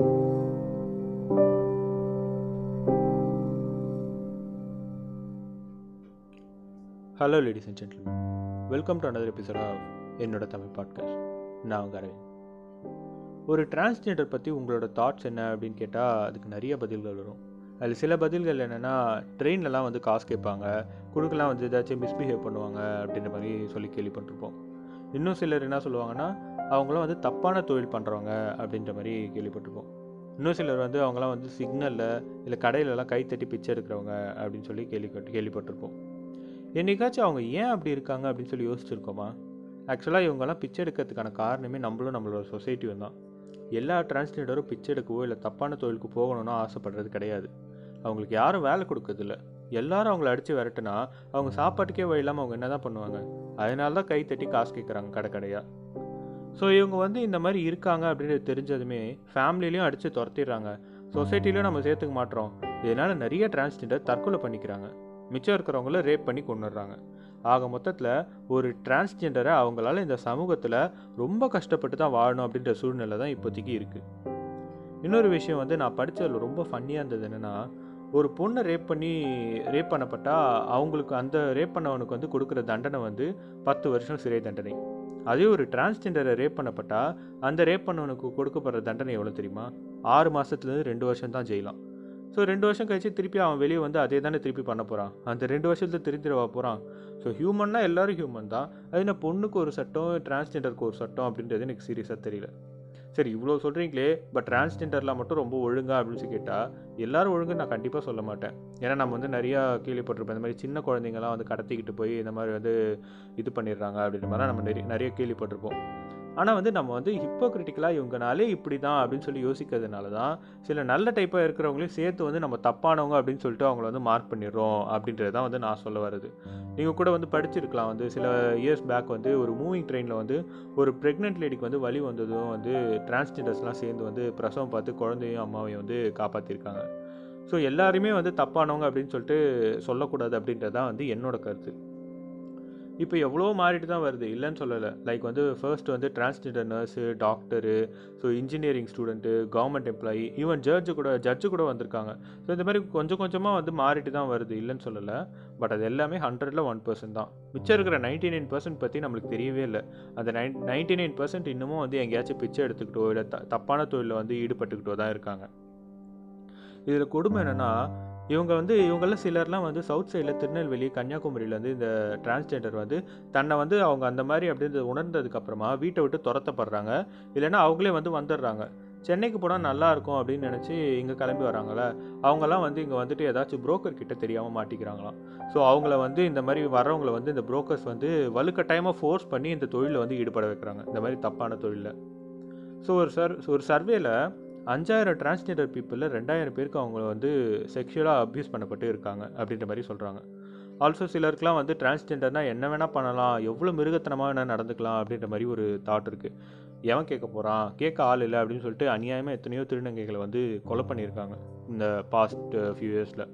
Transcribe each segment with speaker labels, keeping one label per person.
Speaker 1: Hello ladies and gentlemen welcome to another episode of என்னோட Tamil podcast நான் உங்கள் அரவிந்த். ஒரு டிரான்ஸ்ஜெண்டர் பற்றி உங்களோட தாட்ஸ் என்ன அப்படின்னு கேட்டால் அதுக்கு நிறைய பதில்கள் வரும். அதில் சில பதில்கள் என்னென்னா ட்ரெயின்லலாம் வந்து காசு கேட்பாங்க. குழுக்கெல்லாம் வந்து ஏதாச்சும் மிஸ்பிஹேவ் பண்ணுவாங்க அப்படின்ற மாதிரி சொல்லி கேள்விப்பட்டிருப்போம். இன்னும் சிலர் என்ன சொல்லுவாங்கன்னா அவங்களாம் வந்து தப்பான தொழில் பண்ணுறவங்க அப்படின்ற மாதிரி கேள்விப்பட்டிருப்போம். இன்னும் சிலர் வந்து அவங்களாம் வந்து சிக்னலில் இல்லை கடையிலலாம் கை தட்டி பிச்சை எடுக்கிறவங்க அப்படின்னு சொல்லி கேள்வி கேள்விப்பட்டிருப்போம். என்றைக்காச்சும் அவங்க ஏன் அப்படி இருக்காங்க அப்படின்னு சொல்லி யோசிச்சிருக்கோமா? ஆக்சுவலாக இவங்கெல்லாம் பிச்சை எடுக்கிறதுக்கான காரணமே நம்மளும் நம்மளோட சொசைட்டியும் தான். எல்லா டிரான்ஸ்ஜெண்டரும் பிச்சை எடுக்கவோ இல்லை தப்பான தொழிலுக்கு போகணும்னு ஆசைப்படுறது கிடையாது. அவங்களுக்கு யாரும் வேலை கொடுக்கறதில்ல. எல்லாரும் அவங்கள அடித்து விரட்டுனா அவங்க சாப்பாட்டுக்கே வழி இல்லாமல் அவங்க என்ன தான் பண்ணுவாங்க? அதனால தான் கை தட்டி காசு கேட்குறாங்க கடை கடையாக ஸோ இவங்க வந்து இந்த மாதிரி இருக்காங்க அப்படின்றது தெரிஞ்சதுமே ஃபேமிலிலையும் அடித்து துரத்திடுறாங்க. சொசைட்டிலையும் நம்ம சேர்த்துக்க மாட்டோம். இதனால் நிறைய டிரான்ஸ்ஜெண்டர் தற்கொலை பண்ணிக்கிறாங்க. மிச்சம் இருக்கிறவங்கள ரேப் பண்ணி கொண்டுடுறாங்க ஆக மொத்தத்தில் ஒரு டிரான்ஸ்ஜெண்டரை அவங்களால இந்த சமூகத்தில் ரொம்ப கஷ்டப்பட்டு தான் வாழணும் அப்படின்ற சூழ்நிலை தான் இப்போதைக்கு இருக்குது இன்னொரு விஷயம் வந்து நான் படித்ததில் ரொம்ப ஃபன்னியாக இருந்தது என்னென்னா ஒரு பொண்ணை ரேப் பண்ணி ரேப் பண்ணப்பட்டால் அவங்களுக்கு அந்த ரேப் பண்ணவனுக்கு வந்து கொடுக்குற தண்டனை வந்து பத்து வருஷம் சிறை தண்டனை. அதே ஒரு டிரான்ஸ்ஜெண்டரை ரேப் பண்ணப்பட்டா அந்த ரேப் பண்ணவனுக்கு கொடுக்கப்படுற தண்டனை எவ்வளோ தெரியுமா? ஆறு மாதத்துலேருந்து ரெண்டு வருஷம் தான் ஜெயிலாம். ஸோ ரெண்டு வருஷம் கழிச்சு திருப்பி அவன் வெளியே வந்து அதே தானே திருப்பி பண்ண போகிறான் அந்த ரெண்டு வருஷத்துல திருத்திடவா போகிறான் ஸோ ஹியூமன்னா எல்லோரும் ஹியூமன் தான். அது என்ன பொண்ணுக்கு ஒரு சட்டம் டிரான்ஸ்ஜெண்டருக்கு ஒரு சட்டம் அப்படின்றது எனக்கு சீரியஸாக தெரியல. சரி இவ்வளோ சொல்கிறீங்களே பட் டிரான்ஸ்ஜெண்டர்லாம் மட்டும் ரொம்ப ஒழுங்கா அப்படின்னு சொல்லி கேட்டால் எல்லாரும் ஒழுங்கு நான் கண்டிப்பாக சொல்ல மாட்டேன். ஏன்னா நம்ம வந்து நிறையா கேள்விப்பட்டிருப்போம். இந்த மாதிரி சின்ன குழந்தைங்கலாம் வந்து கடத்திக்கிட்டு போய் இந்த மாதிரி வந்து இது பண்ணிடுறாங்க அப்படின்ற மாதிரிலாம் நம்ம நிறைய நிறைய கேள்விப்பட்டிருப்போம். ஆனால் வந்து நம்ம வந்து ஹிப்போக்ரிட்டிக்கலாக இவங்கனாலே இப்படி தான் அப்படின்னு சொல்லி யோசிக்கிறதுனால தான் சில நல்ல டைப்பாக இருக்கிறவங்களையும் சேர்த்து வந்து நம்ம தப்பானவங்க அப்படின்னு சொல்லிட்டு அவங்கள வந்து மார்க் பண்ணிடுறோம் அப்படின்றது தான் வந்து நான் சொல்ல வருது நீங்கள் கூட வந்து படிச்சிருக்கலாம் வந்து சில இயர்ஸ் பேக் வந்து ஒரு மூவிங் ட்ரெயினில் வந்து ஒரு ப்ரெக்னென்ட் லேடிக்கு வந்து வழி வந்ததும் வந்து டிரான்ஸ்ஜெண்டர்ஸ்லாம் சேர்ந்து வந்து பிரசவம் பார்த்து குழந்தையும் அம்மாவையும் வந்து காப்பாற்றிருக்காங்க ஸோ எல்லாருமே வந்து தப்பானவங்க அப்படின்னு சொல்லிட்டு சொல்லக்கூடாது அப்படின்றது தான் வந்து என்னோட கருத்து. இப்போ எவ்வளோ மாறிட்டு தான் வருது? இல்லைன்னு சொல்லலை. லைக் வந்து ஃபர்ஸ்ட் வந்து transgender nurse doctor so engineering student government employee even judge கூட ஜட்ஜு கூட வந்திருக்காங்க. ஸோ இந்த மாதிரி கொஞ்சம் கொஞ்சமாக வந்து மாறிட்டு தான் வருது. இல்லைன்னு சொல்லலை. பட் அது எல்லாமே ஹண்ட்ரடில் ஒன் பர்சன்ட் தான். மிச்சம் இருக்கிற நைன்டி நைன் பர்சன்ட் பற்றி நம்மளுக்கு தெரியவே இல்லை. அந்த நைன் நைன்டி நைன் பர்சன்ட் இன்னமும் வந்து எங்கேயாச்சும் பிச்சை எடுத்துக்கிட்டோ இல்லை த தப்பான தொழிலில் வந்து ஈடுபட்டுக்கிட்டோ தான் இருக்காங்க. இதில் கொடுமை என்னென்னா இவங்க வந்து இவங்களில் சிலர்லாம் வந்து சவுத் சைடில் திருநெல்வேலி கன்னியாகுமரியில் வந்து இந்த டிரான்ஸ்ஜெண்டர் வந்து தன்னை வந்து அவங்க அந்த மாதிரி அப்படின்றது உணர்ந்ததுக்கப்புறமா வீட்டை விட்டு துரத்தப்படுறாங்க. இல்லைன்னா அவங்களே வந்து வந்துடுறாங்க. சென்னைக்கு போனால் நல்லா இருக்கும் அப்படின்னு நினச்சி இங்கே கிளம்பி வராங்களே அவங்கெல்லாம் வந்து இங்கே வந்துட்டு ஏதாச்சும் புரோக்கர் கிட்ட தெரியாமல் மாட்டிக்கிறாங்களாம். ஸோ அவங்கள வந்து இந்த மாதிரி வரவங்களை வந்து இந்த புரோக்கர்ஸ் வந்து வலுக்கட்டாயமாக ஃபோர்ஸ் பண்ணி இந்த தொழிலில் வந்து ஈடுபட வைக்கிறாங்க. இந்த மாதிரி தப்பான தொழிலில். ஸோ ஒரு சர் ஒரு சர்வேல அஞ்சாயிரம் டிரான்ஸ்ஜெண்டர் பீப்புளில் ரெண்டாயிரம் பேருக்கு அவங்க வந்து செக்ஷுவலாக அப்யூஸ் பண்ணப்பட்டு இருக்காங்க அப்படின்ற மாதிரி சொல்கிறாங்க ஆல்சோ சிலருக்குலாம் வந்து டிரான்ஸ்ஜெண்டர்னால் என்ன வேணால் பண்ணலாம் எவ்வளோ மிருகத்தனமாக வேணால் நடந்துக்கலாம் அப்படின்ற மாதிரி ஒரு தாட் இருக்குது எவன் கேட்க போகிறான் கேட்க ஆள் இல்லை அப்படின்னு சொல்லிட்டு அநியாயமாக எத்தனையோ திருநங்கைகளை வந்து கொலை பண்ணியிருக்காங்க இந்த பாஸ்ட் ஃபியூ இயர்ஸில்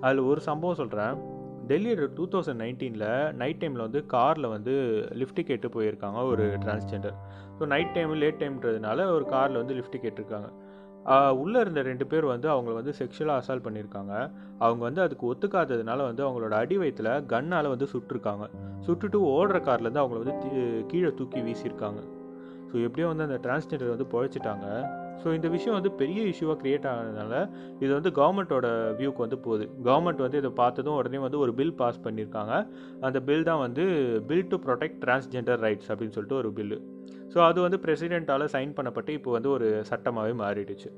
Speaker 1: அதில் ஒரு சம்பவம் சொல்கிறேன் டெல்லியில் டூ தௌசண்ட் நைன்டீனில் நைட் டைமில் வந்து காரில் வந்து லிஃப்ட்டு கேட்டு போயிருக்காங்க ஒரு transgender so night time late டைம்ன்றதுனால ஒரு காரில் வந்து லிஃப்ட்டு கேட்டிருக்காங்க. உள்ளே இருந்த ரெண்டு பேர் வந்து அவங்கள வந்து செக்ஷுவலாக அசால்ட் பண்ணியிருக்காங்க. அவங்க வந்து அதுக்கு ஒத்துக்காததுனால வந்து அவங்களோட அடி வயிற்றில் கன்னால் வந்து சுட்டிருக்காங்க. சுட்டுட்டு ஓடுற கார்லேருந்து அவங்கள வந்து கீழே தூக்கி வீசியிருக்காங்க. ஸோ எப்படியோ வந்து அந்த டிரான்ஸ்ஜெண்டர் வந்து பொழைச்சிட்டாங்க. ஸோ இந்த விஷயம் வந்து பெரிய இஷ்யூவாக க்ரியேட் ஆனதுனால இது வந்து கவர்மெண்ட்டோட வியூக்கு வந்து போகுது. கவர்மெண்ட் வந்து இதை பார்த்ததும் உடனே வந்து ஒரு பில் பாஸ் பண்ணியிருக்காங்க. அந்த பில் தான் வந்து bill to protect transgender rights அப்படின்னு சொல்லிட்டு ஒரு பில்லு ஸோ அது வந்து பிரசிடெண்ட்டால் சைன் பண்ணப்பட்டு இப்போ வந்து ஒரு சட்டமாகவே மாறிடுச்சு.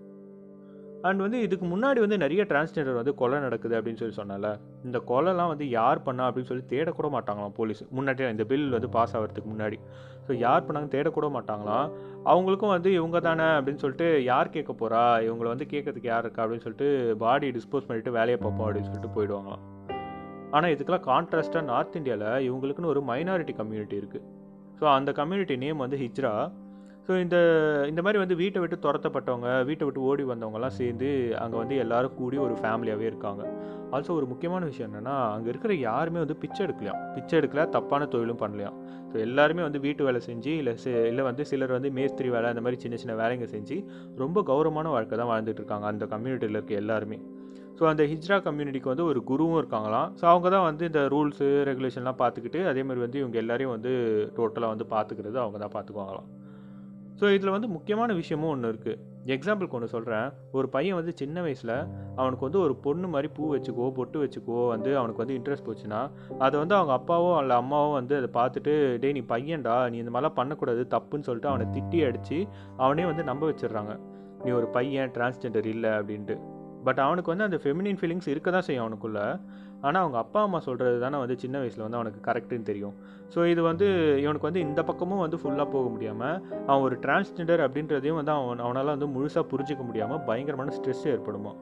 Speaker 1: அண்ட் வந்து இதுக்கு முன்னாடி வந்து நிறைய டிரான்ஸ்ஜெண்டர் வந்து கொலை நடக்குது அப்படின்னு சொல்லி சொன்னால இந்த கொலைலாம் வந்து யார் பண்ணா அப்படின்னு சொல்லி தேடக்கூட மாட்டாங்களாம் போலீஸ் முன்னாடி இந்த பில் வந்து பாஸ் ஆகிறதுக்கு முன்னாடி. ஸோ யார் பண்ணாங்க தேடக்கூட மாட்டாங்களாம் அவங்களுக்கும் வந்து இவங்க தானே அப்படின்னு சொல்லிட்டு யார் கேட்க போகிறா இவங்களை வந்து கேட்கறதுக்கு யார் இருக்கா அப்படின்னு சொல்லிட்டு பாடி டிஸ்போஸ் பண்ணிவிட்டு வேலையை பார்ப்போம் அப்படின்னு சொல்லிட்டு போயிடுவாங்களாம். ஆனால் இதுக்கெல்லாம் கான்ட்ராஸ்ட்டாக நார்த் இந்தியாவில் இவங்களுக்குன்னு ஒரு மைனாரிட்டி கம்யூனிட்டி இருக்குது ஸோ அந்த கம்யூனிட்டி நேம் வந்து ஹிஜ்ரா. ஸோ இந்த இந்த மாதிரி வந்து வீட்டை விட்டு துரத்தப்பட்டவங்க வீட்டை விட்டு ஓடி வந்தவங்கலாம் சேர்ந்து அங்கே வந்து எல்லோரும் கூடி ஒரு ஃபேமிலியாகவே இருக்காங்க. ஆல்சோ ஒரு முக்கியமான விஷயம் என்னென்னா அங்கே இருக்கிற யாருமே வந்து பிச்சை எடுக்கலையாம் பிச்சை எடுக்கல தப்பான தொழிலும் பண்ணலையாம் ஸோ எல்லாருமே வந்து வீட்டு வேலை செஞ்சு இல்லை இல்லை வந்து சிலர் வந்து மேஸ்திரி வேலை அந்த மாதிரி சின்ன சின்ன வேலைங்க செஞ்சு ரொம்ப கௌரவமான வாழ்க்கை தான் வாழ்ந்துட்டு இருக்காங்க அந்த கம்யூனிட்டியில் இருக்க எல்லாருமே. ஸோ அந்த ஹிஜ்ரா கம்யூனிட்டிக்கு வந்து ஒரு குருவும் இருக்காங்களாம். ஸோ அவங்க தான் வந்து இந்த ரூல்ஸு ரெகுலேஷன்லாம் பார்த்துக்கிட்டு அதேமாதிரி வந்து இவங்க எல்லாரையும் வந்து டோட்டலாக வந்து பார்த்துக்கிறது அவங்க தான் பார்த்துக்குவாங்களாம். ஸோ இதில் வந்து முக்கியமான விஷயமும் ஒன்று இருக்குது எக்ஸாம்பிளுக்கு ஒன்று சொல்கிறேன் ஒரு பையன் வந்து சின்ன வயசில் அவனுக்கு வந்து ஒரு பொண்ணு மாதிரி பூ வச்சுக்கோ பொட்டு வச்சுக்கோ வந்து அவனுக்கு வந்து இன்ட்ரெஸ்ட் போச்சுன்னா அதை வந்து அவங்க அப்பாவோ அல்ல அம்மாவோ வந்து அதை பார்த்துட்டு டேய் நீ பையன்டா நீ இந்த மாதிரிலாம் பண்ணக்கூடாது தப்புன்னு சொல்லிட்டு அவனை திட்டி அடித்து அவனே வந்து நம்ப வச்சிடுறாங்க. நீ ஒரு பையன் டிரான்ஸ்ஜெண்டர் இல்லை அப்படின்ட்டு. பட் அவனுக்கு வந்து அந்த ஃபெமினின் ஃபீலிங்ஸ் இருக்க தான் செய்யும் அவனுக்குள்ளே. ஆனால் அவங்க அப்பா அம்மா சொல்கிறது தானே வந்து சின்ன வயசில் வந்து அவனுக்கு கரெக்டுன்னு தெரியும். ஸோ இது வந்து இவனுக்கு வந்து இந்த பக்கமும் வந்து ஃபுல்லாக போக முடியாமல் அவன் ஒரு டிரான்ஸ்ஜெண்டர் அப்படின்றதையும் வந்து அவன் அவனால் வந்து முழுசாக புரிஞ்சிக்க முடியாமல் பயங்கரமான ஸ்ட்ரெஸ் ஏற்படுமா.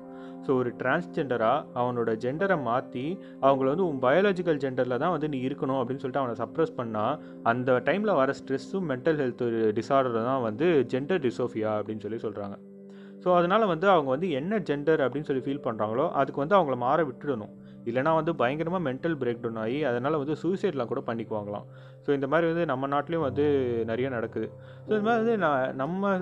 Speaker 1: ஸோ ஒரு டிரான்ஸ்ஜெண்டராக அவனோட ஜெண்டரை மாற்றி அவங்கள வந்து உன் பயாலஜிக்கல் ஜெண்டரில் தான் வந்து நீ இருக்கணும் அப்படின்னு சொல்லிட்டு அவனை சப்ரஸ் பண்ணால் அந்த டைமில் வர ஸ்ட்ரெஸ்ஸும் மென்டல் ஹெல்த் டிசார்டர் தான் வந்து ஜெண்டர் டிசோஃபியா அப்படின்னு சொல்லி சொல்கிறாங்க ஸோ அதனால் வந்து அவங்க வந்து என்ன ஜெண்டர் அப்படின்னு சொல்லி ஃபீல் பண்ணுறாங்களோ அதுக்கு வந்து அவங்கள மாற விட்டுடணும். இல்லைனா வந்து பயங்கரமாக மென்டல் பிரேக் டவுன் ஆகி அதனால் வந்து சூசைட்லாம் கூட பண்ணிக்குவாங்களாம். ஸோ இந்த மாதிரி வந்து நம்ம நாட்டிலையும் வந்து நிறைய நடக்குது. ஸோ இந்த மாதிரி வந்து நான் நம்ம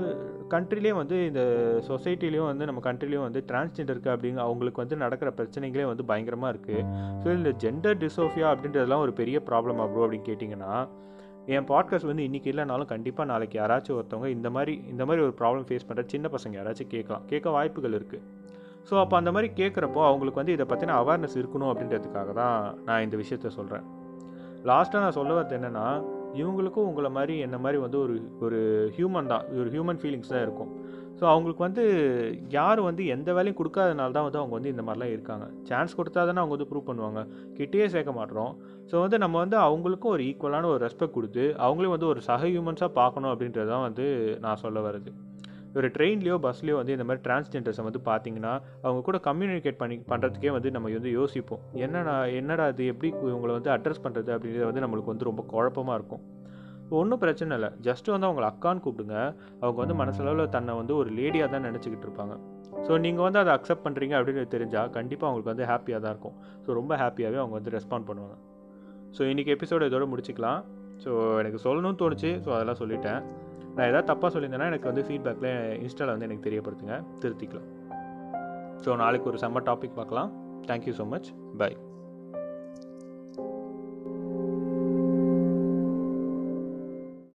Speaker 1: கண்ட்ரிலேயும் வந்து இந்த சொசைட்டிலையும் வந்து நம்ம கண்ட்ரிலையும் வந்து டிரான்ஸ்ஜெண்டருக்கு அப்படிங்க அவங்களுக்கு வந்து நடக்கிற பிரச்சனைகளே வந்து பயங்கரமாக இருக்குது ஸோ இந்த ஜெண்டர் டிசோஃபியா அப்படின்றதெல்லாம் ஒரு பெரிய ப்ராப்ளம் ஆகும் அப்படின்னு கேட்டிங்கன்னா என் பாட்காஸ்ட் வந்து இன்றைக்கி இல்லைனாலும் கண்டிப்பாக நாளைக்கு யாராச்சும் ஒருத்தவங்க இந்த மாதிரி இந்த மாதிரி ஒரு ப்ராப்ளம் ஃபேஸ் பண்ணுற சின்ன பசங்க யாராச்சும் கேட்கலாம். கேட்க வாய்ப்புகள் இருக்குது ஸோ அப்போ அந்த மாதிரி கேட்குறப்போ அவங்களுக்கு வந்து இதை பற்றின அவேர்னஸ் இருக்கணும் அப்படின்றதுக்காக தான் நான் இந்த விஷயத்த சொல்கிறேன் லாஸ்ட்டாக நான் சொல்ல வரது என்னென்னா இவங்களுக்கும் உங்களை மாதிரி என்ன மாதிரி வந்து ஒரு ஒரு ஹியூமன் தான் ஒரு ஹியூமன் ஃபீலிங்ஸ் தான் இருக்கும். ஸோ அவங்களுக்கு வந்து யார் வந்து எந்த வேலையும் கொடுக்காதனால தான் வந்து அவங்க வந்து இந்த மாதிரிலாம் இருக்காங்க. சான்ஸ் கொடுத்தா தானே அவங்க வந்து ப்ரூவ் பண்ணுவாங்க. கிட்டேயே சேர்க்க மாட்டோம். ஸோ வந்து நம்ம வந்து அவங்களுக்கும் ஒரு ஈக்குவலான ஒரு ரெஸ்பெக்ட் கொடுத்து அவங்களையும் வந்து ஒரு சக ஹியூமன்ஸாக பார்க்கணும் அப்படின்றது தான் வந்து நான் சொல்ல வருது ஒரு ட்ரெயின்லேயோ பஸ்லேயோ வந்து இந்த மாதிரி டிரான்ஸ்ஜெண்டர்ஸை வந்து பார்த்தீங்கன்னா அவங்க கூட கம்யூனிகேட் பண்ணி பண்ணுறதுக்கே வந்து நம்ம வந்து யோசிப்போம். என்னடா என்னடா அது எப்படி இவங்களை வந்து அட்ரஸ் பண்ணுறது அப்படின்றது வந்து நம்மளுக்கு வந்து ரொம்ப குழப்பமாக இருக்கும். ஒன்றும் பிரச்சனை இல்லை. ஜஸ்ட்டு வந்து அவங்கள அக்கான்னு கூப்பிடுங்க. அவங்க வந்து மனசளவில் தன்னை வந்து ஒரு லேடியாக தான் நினச்சிக்கிட்டு இருப்பாங்க. ஸோ நீங்கள் வந்து அதை அக்செப்ட் பண்ணுறீங்க அப்படின்னு தெரிஞ்சால் கண்டிப்பாக அவங்களுக்கு வந்து ஹாப்பியாக தான் இருக்கும். ஸோ ரொம்ப ஹாப்பியாகவே அவங்க வந்து ரெஸ்பாண்ட் பண்ணுவாங்க. ஸோ இன்றைக்கி எபிசோடு இதோட முடிச்சிக்கலாம். ஸோ எனக்கு சொல்லணும்னு தோணுச்சு. ஸோ அதெல்லாம் சொல்லிட்டேன். நான் எதாவது தப்பாக சொல்லியிருந்தேன்னா எனக்கு வந்து ஃபீட்பேக்கில் இன்ஸ்டாவில் வந்து எனக்கு தெரியப்படுத்துங்க. திருத்திக்கலாம். ஸோ நாளைக்கு ஒரு செம்ம டாபிக் பார்க்கலாம். Thank you so much by